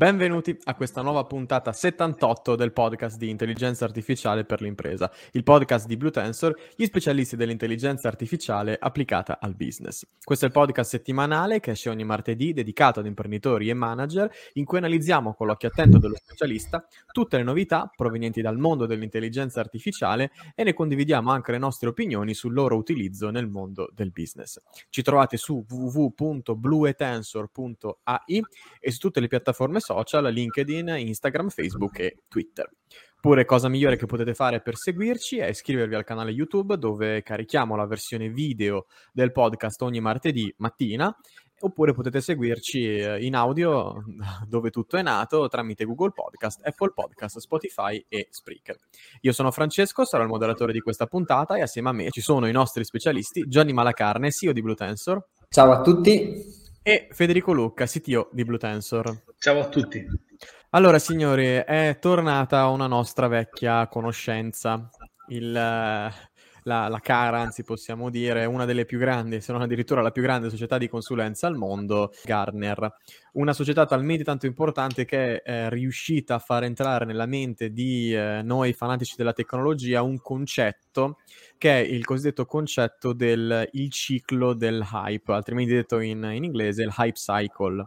Benvenuti a questa nuova puntata 78 del podcast di intelligenza artificiale per l'impresa, il podcast di Blue Tensor, gli specialisti dell'intelligenza artificiale applicata al business. Questo è il podcast settimanale che esce ogni martedì dedicato ad imprenditori e manager in cui analizziamo con l'occhio attento dello specialista tutte le novità provenienti dal mondo dell'intelligenza artificiale e ne condividiamo anche le nostre opinioni sul loro utilizzo nel mondo del business. Ci trovate su www.bluetensor.ai e su tutte le piattaforme social, LinkedIn, Instagram, Facebook e Twitter. Pure cosa migliore che potete fare per seguirci è iscrivervi al canale YouTube dove carichiamo la versione video del podcast ogni martedì mattina oppure potete seguirci eh, in audio dove tutto è nato tramite Google Podcast, Apple Podcast, Spotify e Spreaker. Io sono Francesco, sarò il moderatore di questa puntata e assieme a me ci sono i nostri specialisti Gianni Malacarne, CEO di Blue Tensor. Ciao a tutti e Federico Lucca, CTO di Blue Tensor. Ciao a tutti. Allora, signori, è tornata una nostra vecchia conoscenza, il, la, la, cara, anzi possiamo dire, una delle più grandi, se non addirittura la più grande società di consulenza al mondo, Gartner. Una società talmente tanto importante che è riuscita a far entrare nella mente di eh, noi fanatici della tecnologia un concetto che è il cosiddetto concetto del ciclo del hype, altrimenti detto in, in inglese il hype cycle.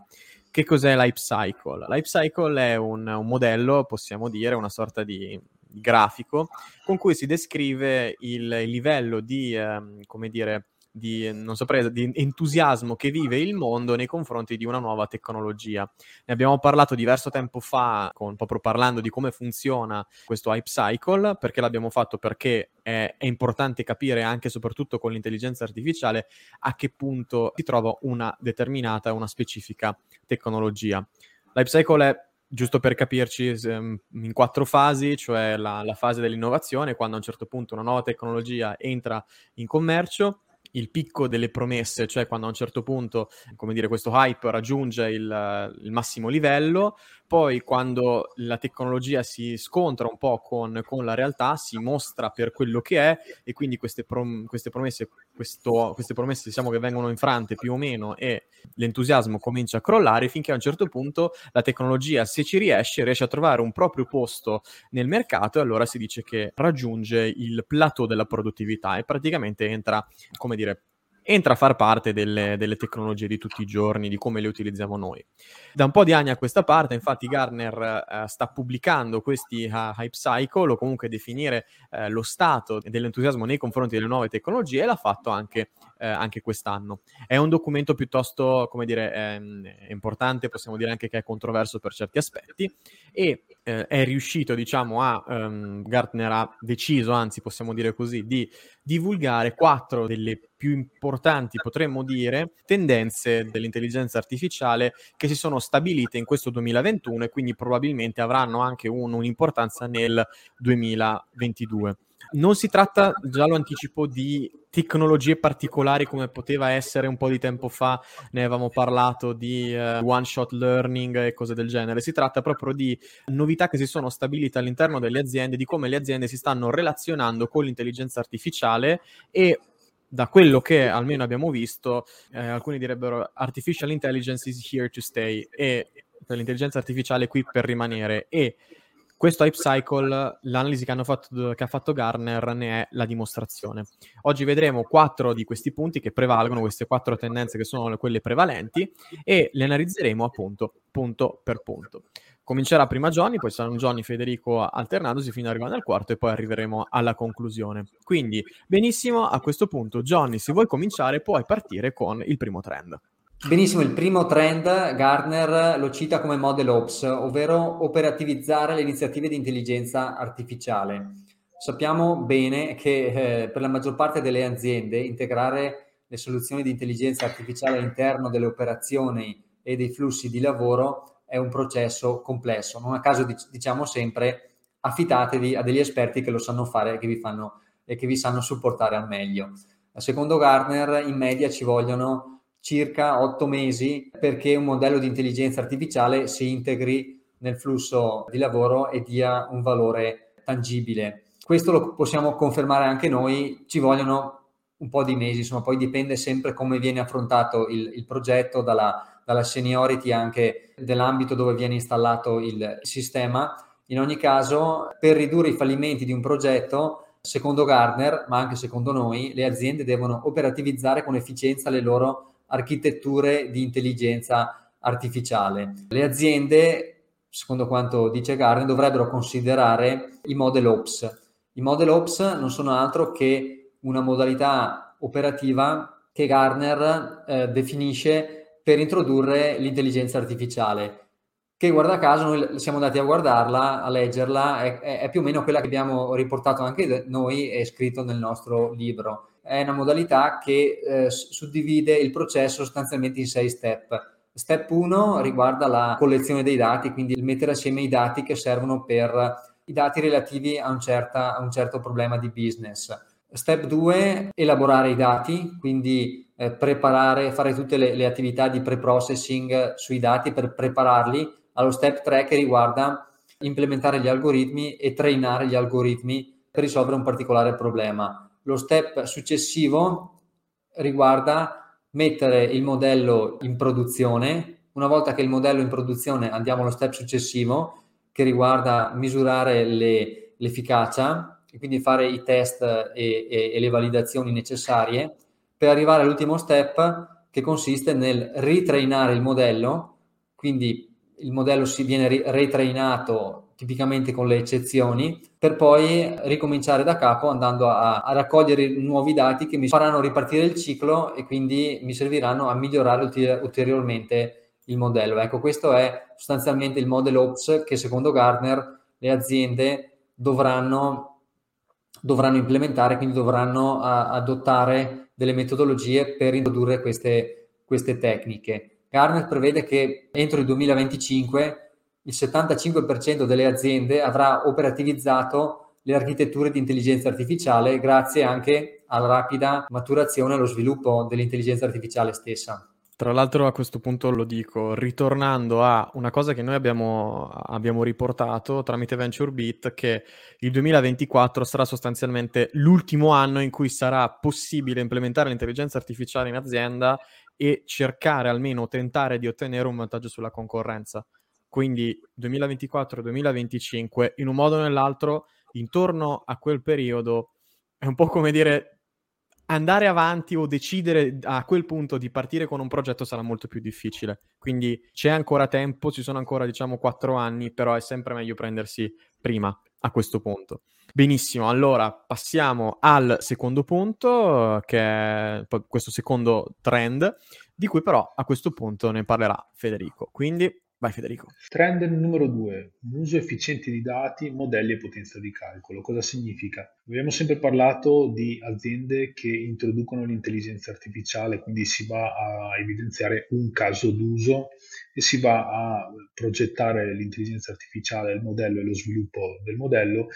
Che cos'è l'hype cycle? L'hype cycle è un, un modello, possiamo dire, una sorta di grafico con cui si descrive il, il livello di, eh, come dire, di, saprei, di entusiasmo che vive il mondo nei confronti di una nuova tecnologia. Ne abbiamo parlato diverso tempo fa, con, proprio parlando di come funziona questo hype cycle, perché l'abbiamo fatto? Perché è, è importante capire anche e soprattutto con l'intelligenza artificiale a che punto si trova una determinata, una specifica tecnologia. L'hype cycle è giusto per capirci, ehm, in quattro fasi, cioè la, la, fase dell'innovazione, quando a un certo punto una nuova tecnologia entra in commercio, il picco delle promesse, cioè quando a un certo punto, come dire, questo hype raggiunge il, il massimo livello, poi quando la tecnologia si scontra un po' con, con, la realtà, si mostra per quello che è e quindi queste, prom- queste promesse, questo, queste promesse diciamo che vengono infrante più o meno e l'entusiasmo comincia a crollare finché a un certo punto la tecnologia, se ci riesce, riesce a trovare un proprio posto nel mercato e allora si dice che raggiunge il plateau della produttività e praticamente entra, come dire, entra a far parte delle, delle, tecnologie di tutti i giorni, di come le utilizziamo noi. Da un po' di anni a questa parte, infatti, Gartner uh, sta pubblicando questi uh, hype cycle o comunque definire uh, lo stato dell'entusiasmo nei confronti delle nuove tecnologie e l'ha fatto anche, anche quest'anno. È un documento piuttosto, come dire, ehm, importante, possiamo dire anche che è controverso per certi aspetti e è riuscito, diciamo, a um, Gartner ha deciso, anzi possiamo dire così, di divulgare quattro delle più importanti, potremmo dire, tendenze dell'intelligenza artificiale che si sono stabilite in questo 2021 e quindi probabilmente avranno anche un, un'importanza nel 2022. Non si tratta, già lo anticipo, di tecnologie particolari come poteva essere un po' di tempo fa, ne avevamo parlato di uh, one shot learning e cose del genere. Si tratta proprio di novità che si sono stabilite all'interno delle aziende, di come le aziende si stanno relazionando con l'intelligenza artificiale e da quello che almeno abbiamo visto, eh, alcuni direbbero artificial intelligence is here to stay e l'intelligenza artificiale è qui per rimanere e questo hype cycle, l'analisi che, fatto, che, ha fatto Garner ne è la dimostrazione. Oggi vedremo quattro di questi punti che prevalgono, queste quattro tendenze che sono quelle prevalenti e le analizzeremo appunto punto per punto. Comincerà prima Johnny, poi saranno Johnny e Federico alternandosi fino ad arrivare al quarto e poi arriveremo alla conclusione. Quindi, benissimo, a questo punto Johnny, se vuoi cominciare puoi partire con il primo trend. Benissimo, il primo trend Gardner lo cita come model ops, ovvero operativizzare le iniziative di intelligenza artificiale. sappiamo bene che eh, per la maggior parte delle aziende integrare le soluzioni di intelligenza artificiale all'interno delle operazioni e dei flussi di lavoro è un processo complesso. Non a caso diciamo sempre affidatevi a degli esperti che lo sanno fare e che vi, fanno, e che vi sanno supportare al meglio. Secondo Gartner in media ci vogliono circa otto mesi perché un modello di intelligenza artificiale si integri nel flusso di lavoro e dia un valore tangibile. Questo lo possiamo confermare anche noi, ci vogliono un po' di mesi, insomma poi dipende sempre come viene affrontato il, il progetto, dalla, dalla seniority anche dell'ambito dove viene installato il sistema. In ogni caso, per ridurre i fallimenti di un progetto, secondo Gardner, ma anche secondo noi, le aziende devono operativizzare con efficienza le loro architetture di intelligenza artificiale. Le aziende, secondo quanto dice Gardner, dovrebbero considerare i model ops. I model ops non sono altro che una modalità operativa che Gardner eh, definisce per introdurre l'intelligenza artificiale che guarda caso noi siamo andati a guardarla, a leggerla, è, è, più o meno quella che abbiamo riportato anche noi e scritto nel nostro libro. È una modalità che eh, suddivide il processo sostanzialmente in sei step. Step 1 riguarda la collezione dei dati, quindi il mettere assieme i dati che servono per i dati relativi a un, certa, a un certo problema di business. Step 2, elaborare i dati, quindi eh, preparare, fare tutte le, le attività di pre-processing sui dati per prepararli allo step 3 che riguarda implementare gli algoritmi e trainare gli algoritmi per risolvere un particolare problema. Lo step successivo riguarda mettere il modello in produzione. Una volta che il modello è in produzione andiamo allo step successivo che riguarda misurare le, l'efficacia e quindi fare i test e, e, e le validazioni necessarie per arrivare all'ultimo step che consiste nel ritrainare il modello, quindi il modello si viene retrainato tipicamente con le eccezioni, per poi ricominciare da capo andando a, a, raccogliere nuovi dati che mi faranno ripartire il ciclo e quindi mi serviranno a migliorare ulteriormente il modello. Ecco, questo è sostanzialmente il model ops che secondo Gartner le aziende dovranno, dovranno implementare, quindi dovranno a, adottare delle metodologie per introdurre queste, queste tecniche. Gartner prevede che entro il 2025 il 75% delle aziende avrà operativizzato le architetture di intelligenza artificiale grazie anche alla rapida maturazione e allo sviluppo dell'intelligenza artificiale stessa. Tra l'altro a questo punto lo dico, ritornando a una cosa che noi abbiamo, abbiamo riportato tramite VentureBeat, che il 2024 sarà sostanzialmente l'ultimo anno in cui sarà possibile implementare l'intelligenza artificiale in azienda e cercare almeno tentare di ottenere un vantaggio sulla concorrenza. Quindi 2024-2025, in un modo o nell'altro, intorno a quel periodo, è un po' come dire andare avanti o decidere a quel punto di partire con un progetto sarà molto più difficile. Quindi c'è ancora tempo, ci sono ancora diciamo quattro anni, però è sempre meglio prendersi prima a questo punto. Benissimo, allora passiamo al secondo punto, che è questo secondo trend, di cui però a questo punto ne parlerà Federico. Quindi Vai Federico. Trend numero due, un uso efficiente di dati, modelli e potenza di calcolo. Cosa significa? Abbiamo sempre parlato di aziende che introducono l'intelligenza artificiale, quindi si va a evidenziare un caso d'uso e si va a progettare l'intelligenza artificiale, il modello e lo sviluppo del modello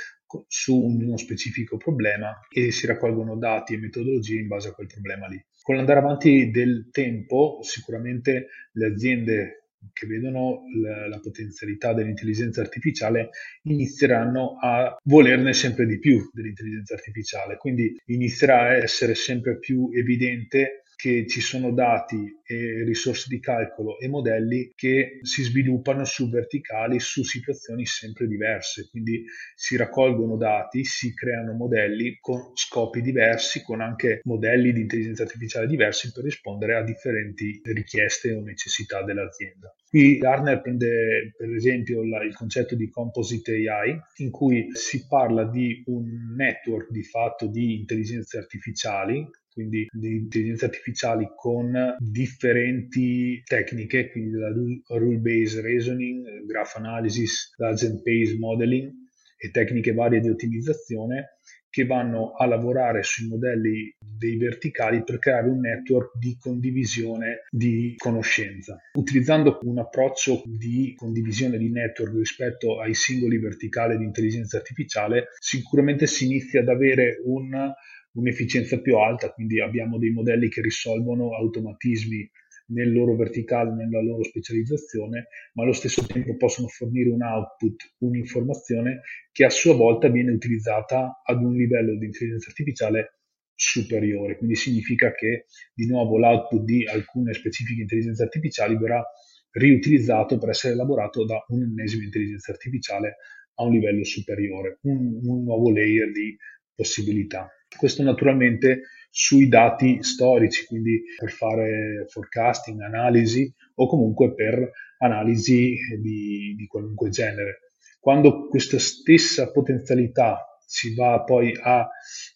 su uno specifico problema e si raccolgono dati e metodologie in base a quel problema lì. Con l'andare avanti del tempo, sicuramente le aziende che vedono la, la, potenzialità dell'intelligenza artificiale inizieranno a volerne sempre di più dell'intelligenza artificiale, quindi inizierà a essere sempre più evidente che ci sono dati e risorse di calcolo e modelli che si sviluppano su verticali su situazioni sempre diverse, quindi si raccolgono dati, si creano modelli con scopi diversi, con anche modelli di intelligenza artificiale diversi per rispondere a differenti richieste o necessità dell'azienda. Qui Gartner prende per esempio la, il concetto di composite AI, in cui si parla di un network di fatto di intelligenze artificiali quindi di intelligenza artificiali con differenti tecniche, quindi la rule-based reasoning, graph analysis, agent-based modeling e tecniche varie di ottimizzazione che vanno a lavorare sui modelli dei verticali per creare un network di condivisione di conoscenza. Utilizzando un approccio di condivisione di network rispetto ai singoli verticali di intelligenza artificiale, sicuramente si inizia ad avere un, un'efficienza più alta, quindi abbiamo dei modelli che risolvono automatismi nel loro verticale, nella loro specializzazione, ma allo stesso tempo possono fornire un output, un'informazione che a sua volta viene utilizzata ad un livello di intelligenza artificiale superiore. Quindi significa che di nuovo l'output di alcune specifiche intelligenze artificiali verrà riutilizzato per essere elaborato da un'ennesima intelligenza artificiale a un livello superiore, un, un nuovo layer di possibilità. Questo naturalmente sui dati storici, quindi per fare forecasting, analisi o comunque per analisi di, di qualunque genere. Quando questa stessa potenzialità si va poi a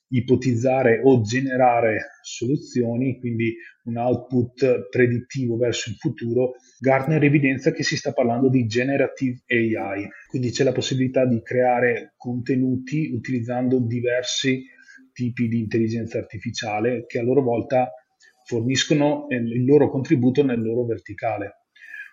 ipotizzare o generare soluzioni, quindi un output predittivo verso il futuro, Gartner evidenzia che si sta parlando di generative AI, quindi c'è la possibilità di creare contenuti utilizzando diversi tipi di intelligenza artificiale che a loro volta forniscono il loro contributo nel loro verticale.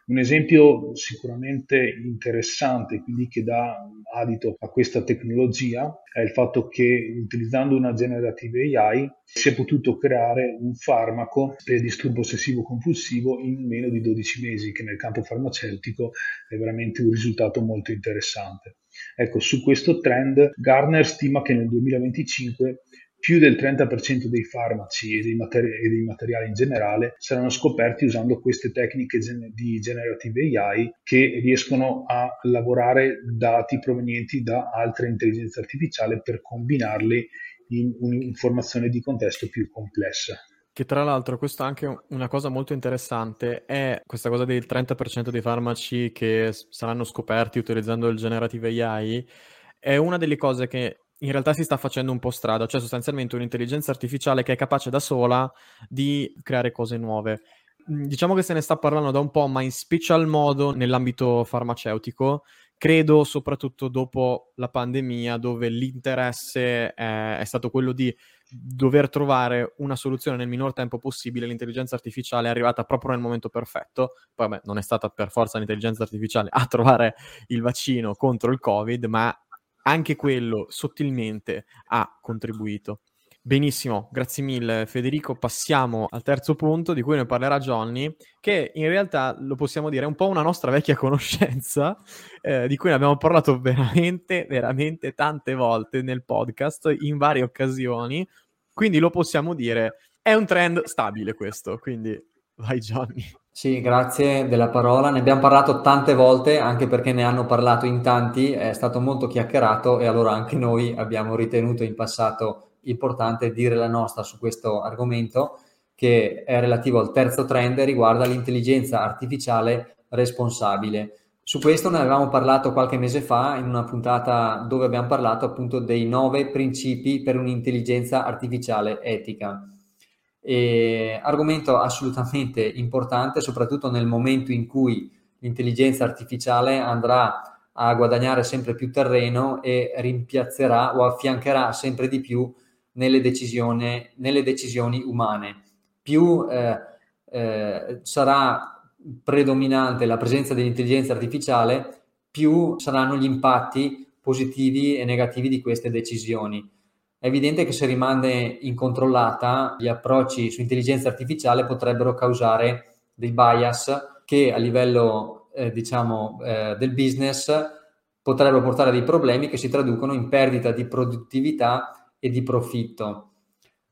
Un esempio sicuramente interessante, quindi che dà adito a questa tecnologia, è il fatto che utilizzando una generative AI si è potuto creare un farmaco per disturbo ossessivo compulsivo in meno di 12 mesi, che nel campo farmaceutico è veramente un risultato molto interessante. Ecco, su questo trend Garner stima che nel 2025 più del 30% dei farmaci e dei, materi- e dei, materiali in generale saranno scoperti usando queste tecniche gen- di generative AI che riescono a lavorare dati provenienti da altre intelligenze artificiali per combinarli in un'informazione di contesto più complessa. Che tra l'altro, questa è anche una cosa molto interessante, è questa cosa del 30% dei farmaci che saranno scoperti utilizzando il generative AI, è una delle cose che in realtà si sta facendo un po' strada, cioè sostanzialmente un'intelligenza artificiale che è capace da sola di creare cose nuove. Mm, diciamo che se ne sta parlando da un po', ma in special modo nell'ambito farmaceutico, credo soprattutto dopo la pandemia, dove l'interesse è, è stato quello di dover trovare una soluzione nel minor tempo possibile, l'intelligenza artificiale è arrivata proprio nel momento perfetto. Poi, vabbè, non è stata per forza l'intelligenza artificiale a trovare il vaccino contro il Covid, ma anche quello sottilmente ha contribuito. Benissimo, grazie mille Federico. Passiamo al terzo punto di cui ne parlerà Johnny, che in realtà lo possiamo dire è un po' una nostra vecchia conoscenza, eh, di cui ne abbiamo parlato veramente, veramente tante volte nel podcast, in varie occasioni. Quindi lo possiamo dire, è un trend stabile questo. Quindi vai Johnny. Sì, grazie della parola. Ne abbiamo parlato tante volte, anche perché ne hanno parlato in tanti, è stato molto chiacchierato e allora anche noi abbiamo ritenuto in passato importante dire la nostra su questo argomento che è relativo al terzo trend riguarda l'intelligenza artificiale responsabile. Su questo ne avevamo parlato qualche mese fa in una puntata dove abbiamo parlato appunto dei nove principi per un'intelligenza artificiale etica. E argomento assolutamente importante, soprattutto nel momento in cui l'intelligenza artificiale andrà a guadagnare sempre più terreno e rimpiazzerà o affiancherà sempre di più nelle decisioni, nelle decisioni umane. Più eh, eh, sarà predominante la presenza dell'intelligenza artificiale, più saranno gli impatti positivi e negativi di queste decisioni. È evidente che se rimane incontrollata, gli approcci su intelligenza artificiale potrebbero causare dei bias che a livello eh, diciamo, eh, del business potrebbero portare a dei problemi che si traducono in perdita di produttività e di profitto.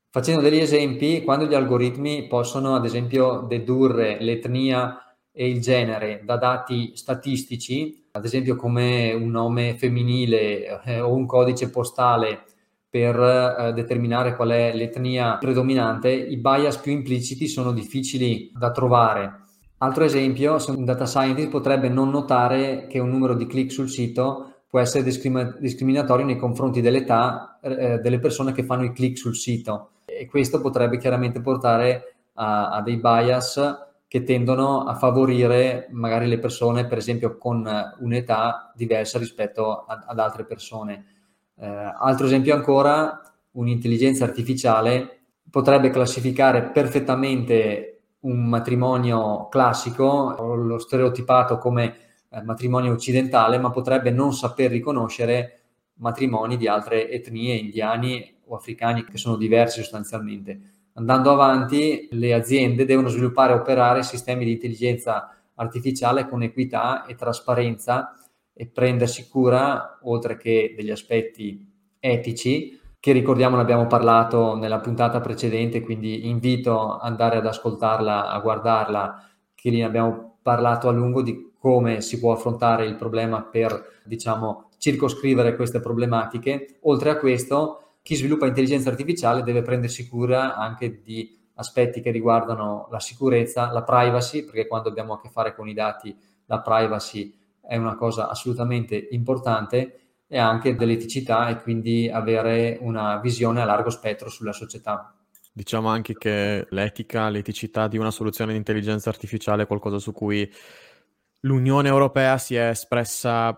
Facendo degli esempi, quando gli algoritmi possono ad esempio dedurre l'etnia e il genere da dati statistici, ad esempio come un nome femminile eh, o un codice postale per eh, determinare qual è l'etnia predominante, i bias più impliciti sono difficili da trovare. Altro esempio, se un data scientist potrebbe non notare che un numero di click sul sito può essere discrimin- discriminatorio nei confronti dell'età eh, delle persone che fanno i click sul sito e questo potrebbe chiaramente portare a, a dei bias che tendono a favorire magari le persone, per esempio, con un'età diversa rispetto ad, ad altre persone. Eh, altro esempio ancora, un'intelligenza artificiale potrebbe classificare perfettamente un matrimonio classico, lo stereotipato come eh, matrimonio occidentale, ma potrebbe non saper riconoscere matrimoni di altre etnie, indiani o africani, che sono diversi sostanzialmente. Andando avanti, le aziende devono sviluppare e operare sistemi di intelligenza artificiale con equità e trasparenza e prendersi cura, oltre che degli aspetti etici, che ricordiamo ne abbiamo parlato nella puntata precedente, quindi invito ad andare ad ascoltarla, a guardarla, che lì abbiamo parlato a lungo di come si può affrontare il problema per, diciamo, circoscrivere queste problematiche. Oltre a questo, chi sviluppa intelligenza artificiale deve prendersi cura anche di aspetti che riguardano la sicurezza, la privacy, perché quando abbiamo a che fare con i dati la privacy è una cosa assolutamente importante e anche dell'eticità e quindi avere una visione a largo spettro sulla società. Diciamo anche che l'etica, l'eticità di una soluzione di intelligenza artificiale è qualcosa su cui l'Unione Europea si è espressa,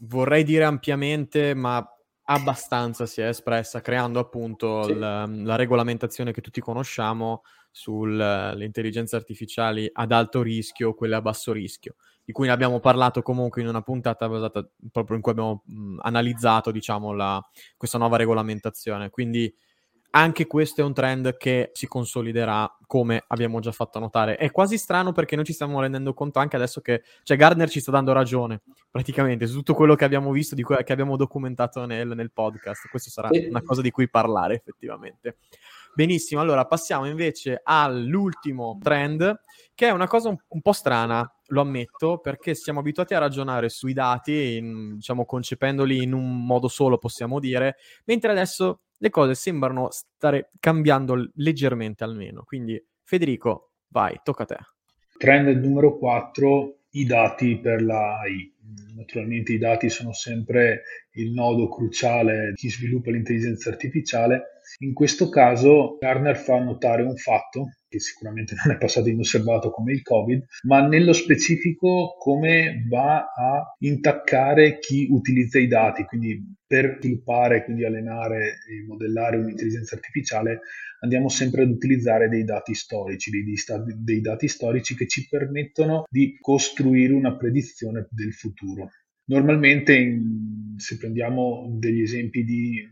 vorrei dire ampiamente, ma abbastanza si è espressa creando appunto sì. la, la, regolamentazione che tutti conosciamo sulle intelligenze artificiali ad alto rischio, quelle a basso rischio, di cui ne abbiamo parlato comunque in una puntata basata proprio in cui abbiamo mh, analizzato diciamo la, questa nuova regolamentazione. Quindi anche questo è un trend che si consoliderà, come abbiamo già fatto notare. È quasi strano perché noi ci stiamo rendendo conto anche adesso che, cioè, Gardner ci sta dando ragione, praticamente, su tutto quello che abbiamo visto, di cui, che abbiamo documentato nel, nel podcast. Questo sarà una cosa di cui parlare, effettivamente. Benissimo, allora passiamo invece all'ultimo trend, che è una cosa un, un po' strana, lo ammetto, perché siamo abituati a ragionare sui dati, in, diciamo, concependoli in un modo solo, possiamo dire, mentre adesso le cose sembrano stare cambiando leggermente almeno. Quindi Federico, vai, tocca a te. Trend numero 4, i dati per la AI. Naturalmente i dati sono sempre il nodo cruciale di chi sviluppa l'intelligenza artificiale. In questo caso Garner fa notare un fatto che sicuramente non è passato inosservato come il Covid, ma nello specifico come va a intaccare chi utilizza i dati. Quindi per sviluppare, quindi allenare e modellare un'intelligenza artificiale andiamo sempre ad utilizzare dei dati storici, dei, dei dati storici che ci permettono di costruire una predizione del futuro. Normalmente, se prendiamo degli esempi di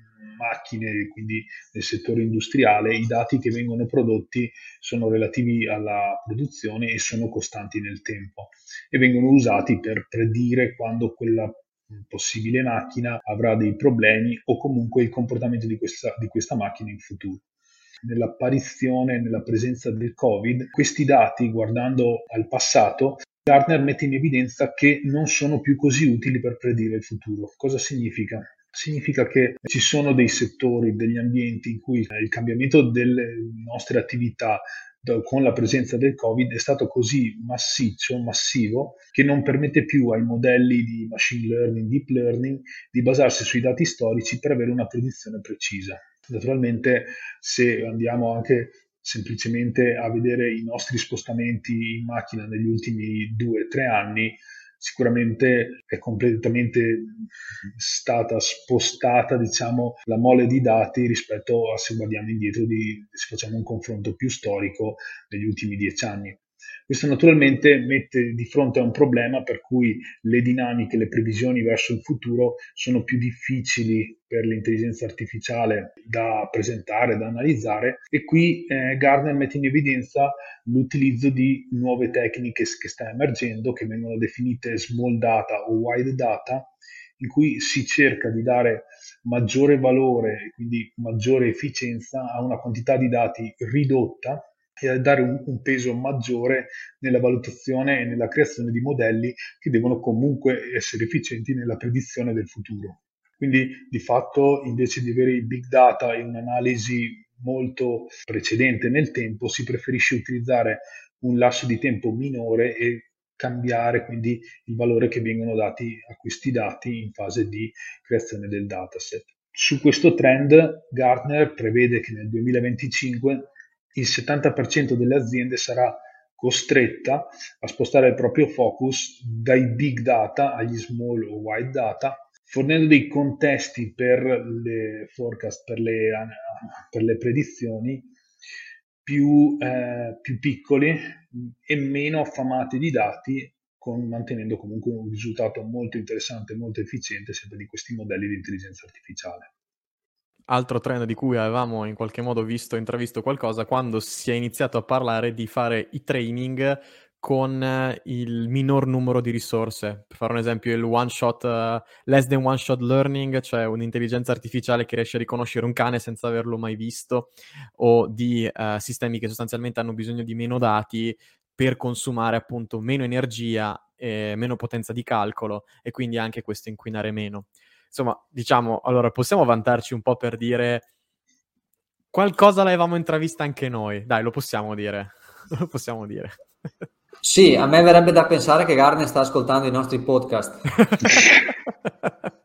macchine, quindi nel settore industriale, i dati che vengono prodotti sono relativi alla produzione e sono costanti nel tempo e vengono usati per predire quando quella possibile macchina avrà dei problemi o comunque il comportamento di questa, di questa macchina in futuro nell'apparizione, nella presenza del Covid, questi dati, guardando al passato, Gartner mette in evidenza che non sono più così utili per predire il futuro. Cosa significa? Significa che ci sono dei settori, degli ambienti in cui il cambiamento delle nostre attività con la presenza del Covid è stato così massiccio, massivo, che non permette più ai modelli di machine learning, deep learning, di basarsi sui dati storici per avere una predizione precisa. Naturalmente, se andiamo anche semplicemente a vedere i nostri spostamenti in macchina negli ultimi due o tre anni, sicuramente è completamente stata spostata diciamo, la mole di dati rispetto a se guardiamo indietro, di, se facciamo un confronto più storico degli ultimi dieci anni. Questo naturalmente mette di fronte a un problema per cui le dinamiche, le previsioni verso il futuro sono più difficili per l'intelligenza artificiale da presentare, da analizzare e qui eh, Gardner mette in evidenza l'utilizzo di nuove tecniche che sta emergendo, che vengono definite small data o wide data, in cui si cerca di dare maggiore valore, quindi maggiore efficienza a una quantità di dati ridotta e dare un, un, peso maggiore nella valutazione e nella creazione di modelli che devono comunque essere efficienti nella predizione del futuro. Quindi di fatto invece di avere i big data in un'analisi molto precedente nel tempo, si preferisce utilizzare un lasso di tempo minore e cambiare quindi il valore che vengono dati a questi dati in fase di creazione del dataset. Su questo trend Gartner prevede che nel 2025 il 70% delle aziende sarà costretta a spostare il proprio focus dai big data agli small o wide data fornendo dei contesti per le forecast, per le, per le predizioni più, eh, più piccoli e meno affamati di dati, con, mantenendo comunque un risultato molto interessante, molto efficiente sempre di questi modelli di intelligenza artificiale. Altro trend di cui avevamo in qualche modo visto, intravisto qualcosa, quando si è iniziato a parlare di fare i training con il minor numero di risorse. Per fare un esempio, il one shot, uh, less than one shot learning, cioè un'intelligenza artificiale che riesce a riconoscere un cane senza averlo mai visto, o di uh, sistemi che sostanzialmente hanno bisogno di meno dati per consumare appunto meno energia e meno potenza di calcolo e quindi anche questo inquinare meno. Insomma, diciamo, allora possiamo vantarci un po' per dire qualcosa l'avevamo intravista anche noi. Dai, lo possiamo dire. lo possiamo dire. Sì, a me verrebbe da pensare che Garner sta ascoltando i nostri podcast.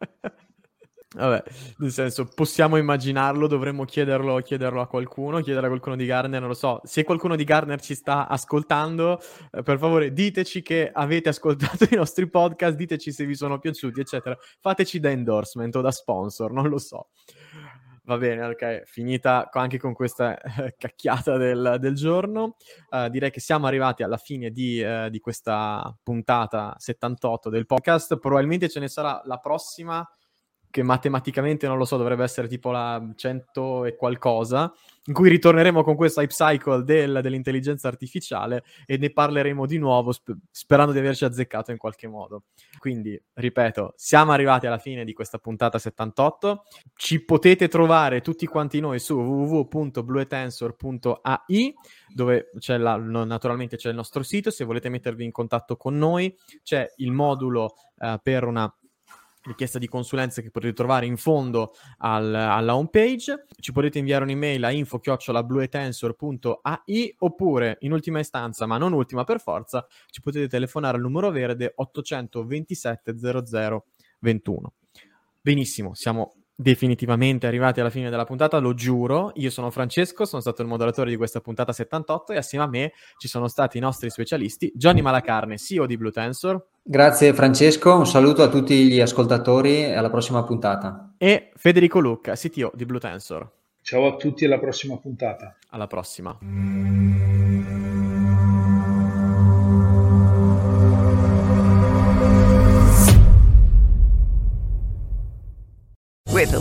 Vabbè, nel senso, possiamo immaginarlo, dovremmo chiederlo, chiederlo, a qualcuno, chiedere a qualcuno di Garner, non lo so. Se qualcuno di Garner ci sta ascoltando, eh, per favore diteci che avete ascoltato i nostri podcast, diteci se vi sono piaciuti, eccetera. Fateci da endorsement o da sponsor, non lo so. Va bene, ok, finita anche con questa eh, cacchiata del, del giorno. Uh, direi che siamo arrivati alla fine di, uh, di, questa puntata 78 del podcast. Probabilmente ce ne sarà la prossima che matematicamente non lo so, dovrebbe essere tipo la 100 e qualcosa, in cui ritorneremo con questo hype cycle del, dell'intelligenza artificiale e ne parleremo di nuovo sp- sperando di averci azzeccato in qualche modo. Quindi, ripeto, siamo arrivati alla fine di questa puntata 78. Ci potete trovare tutti quanti noi su www.bluetensor.ai dove c'è la, naturalmente c'è il nostro sito, se volete mettervi in contatto con noi, c'è il modulo uh, per una richiesta di consulenze che potete trovare in fondo al, alla home page. Ci potete inviare un'email a info-bluetensor.ai oppure, in ultima istanza, ma non ultima per forza, ci potete telefonare al numero verde 827 00 21. Benissimo, siamo definitivamente arrivati alla fine della puntata, lo giuro. Io sono Francesco, sono stato il moderatore di questa puntata 78 e assieme a me ci sono stati i nostri specialisti, Johnny Malacarne, CEO di Blue Tensor. Grazie Francesco, un saluto a tutti gli ascoltatori e alla prossima puntata. E Federico Lucca, CTO di Blue Tensor. Ciao a tutti e alla prossima puntata. Alla prossima.